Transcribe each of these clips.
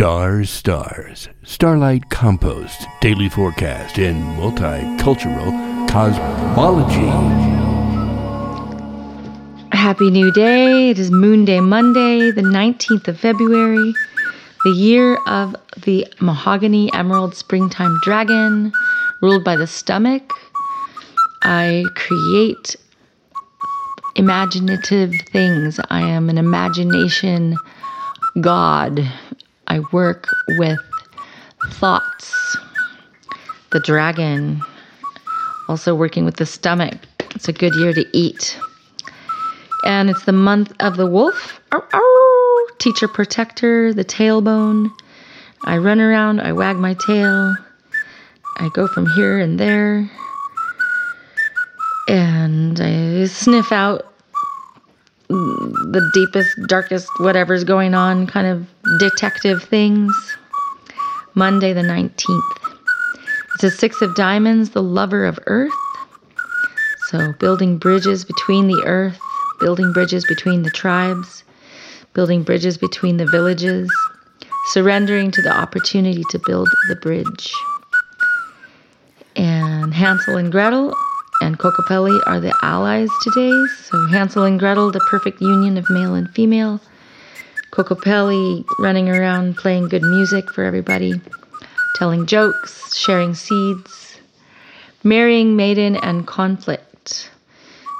Stars, stars, starlight compost, daily forecast, and multicultural cosmology. Happy new day. It is Moon Day Monday, the 19th of February, the year of the mahogany emerald springtime dragon, ruled by the stomach. I create imaginative things. I am an imagination god. I work with thoughts. The dragon, also working with the stomach. It's a good year to eat. And it's the month of the wolf. Ow, ow. Teacher protector, the tailbone. I run around, I wag my tail. I go from here and there. And I sniff out the deepest, darkest, whatever's going on, kind of detective things. Monday, the 19th. It's a six of diamonds, the lover of earth. So, building bridges between the earth, building bridges between the tribes, building bridges between the villages, surrendering to the opportunity to build the bridge. And Hansel and Gretel and Kokopelli are the allies today. So Hansel and Gretel, the perfect union of male and female. Kokopelli running around playing good music for everybody, telling jokes, sharing seeds, marrying maiden and conflict.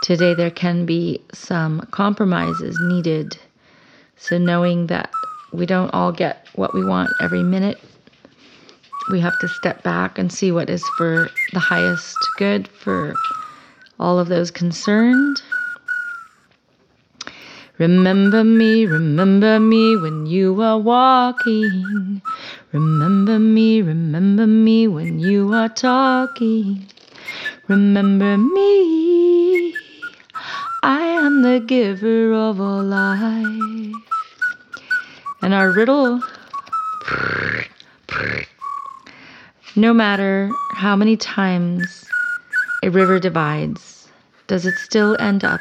Today there can be some compromises needed. So knowing that we don't all get what we want every minute, we have to step back and see what is for the highest good for all of those concerned. Remember me, remember me when you are walking. Remember me, remember me when you are talking. Remember me, I am the giver of all life. And our riddle no matter how many times a river divides, does it still end up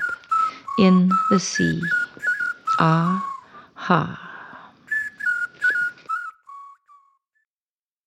in the sea? Ah, ha.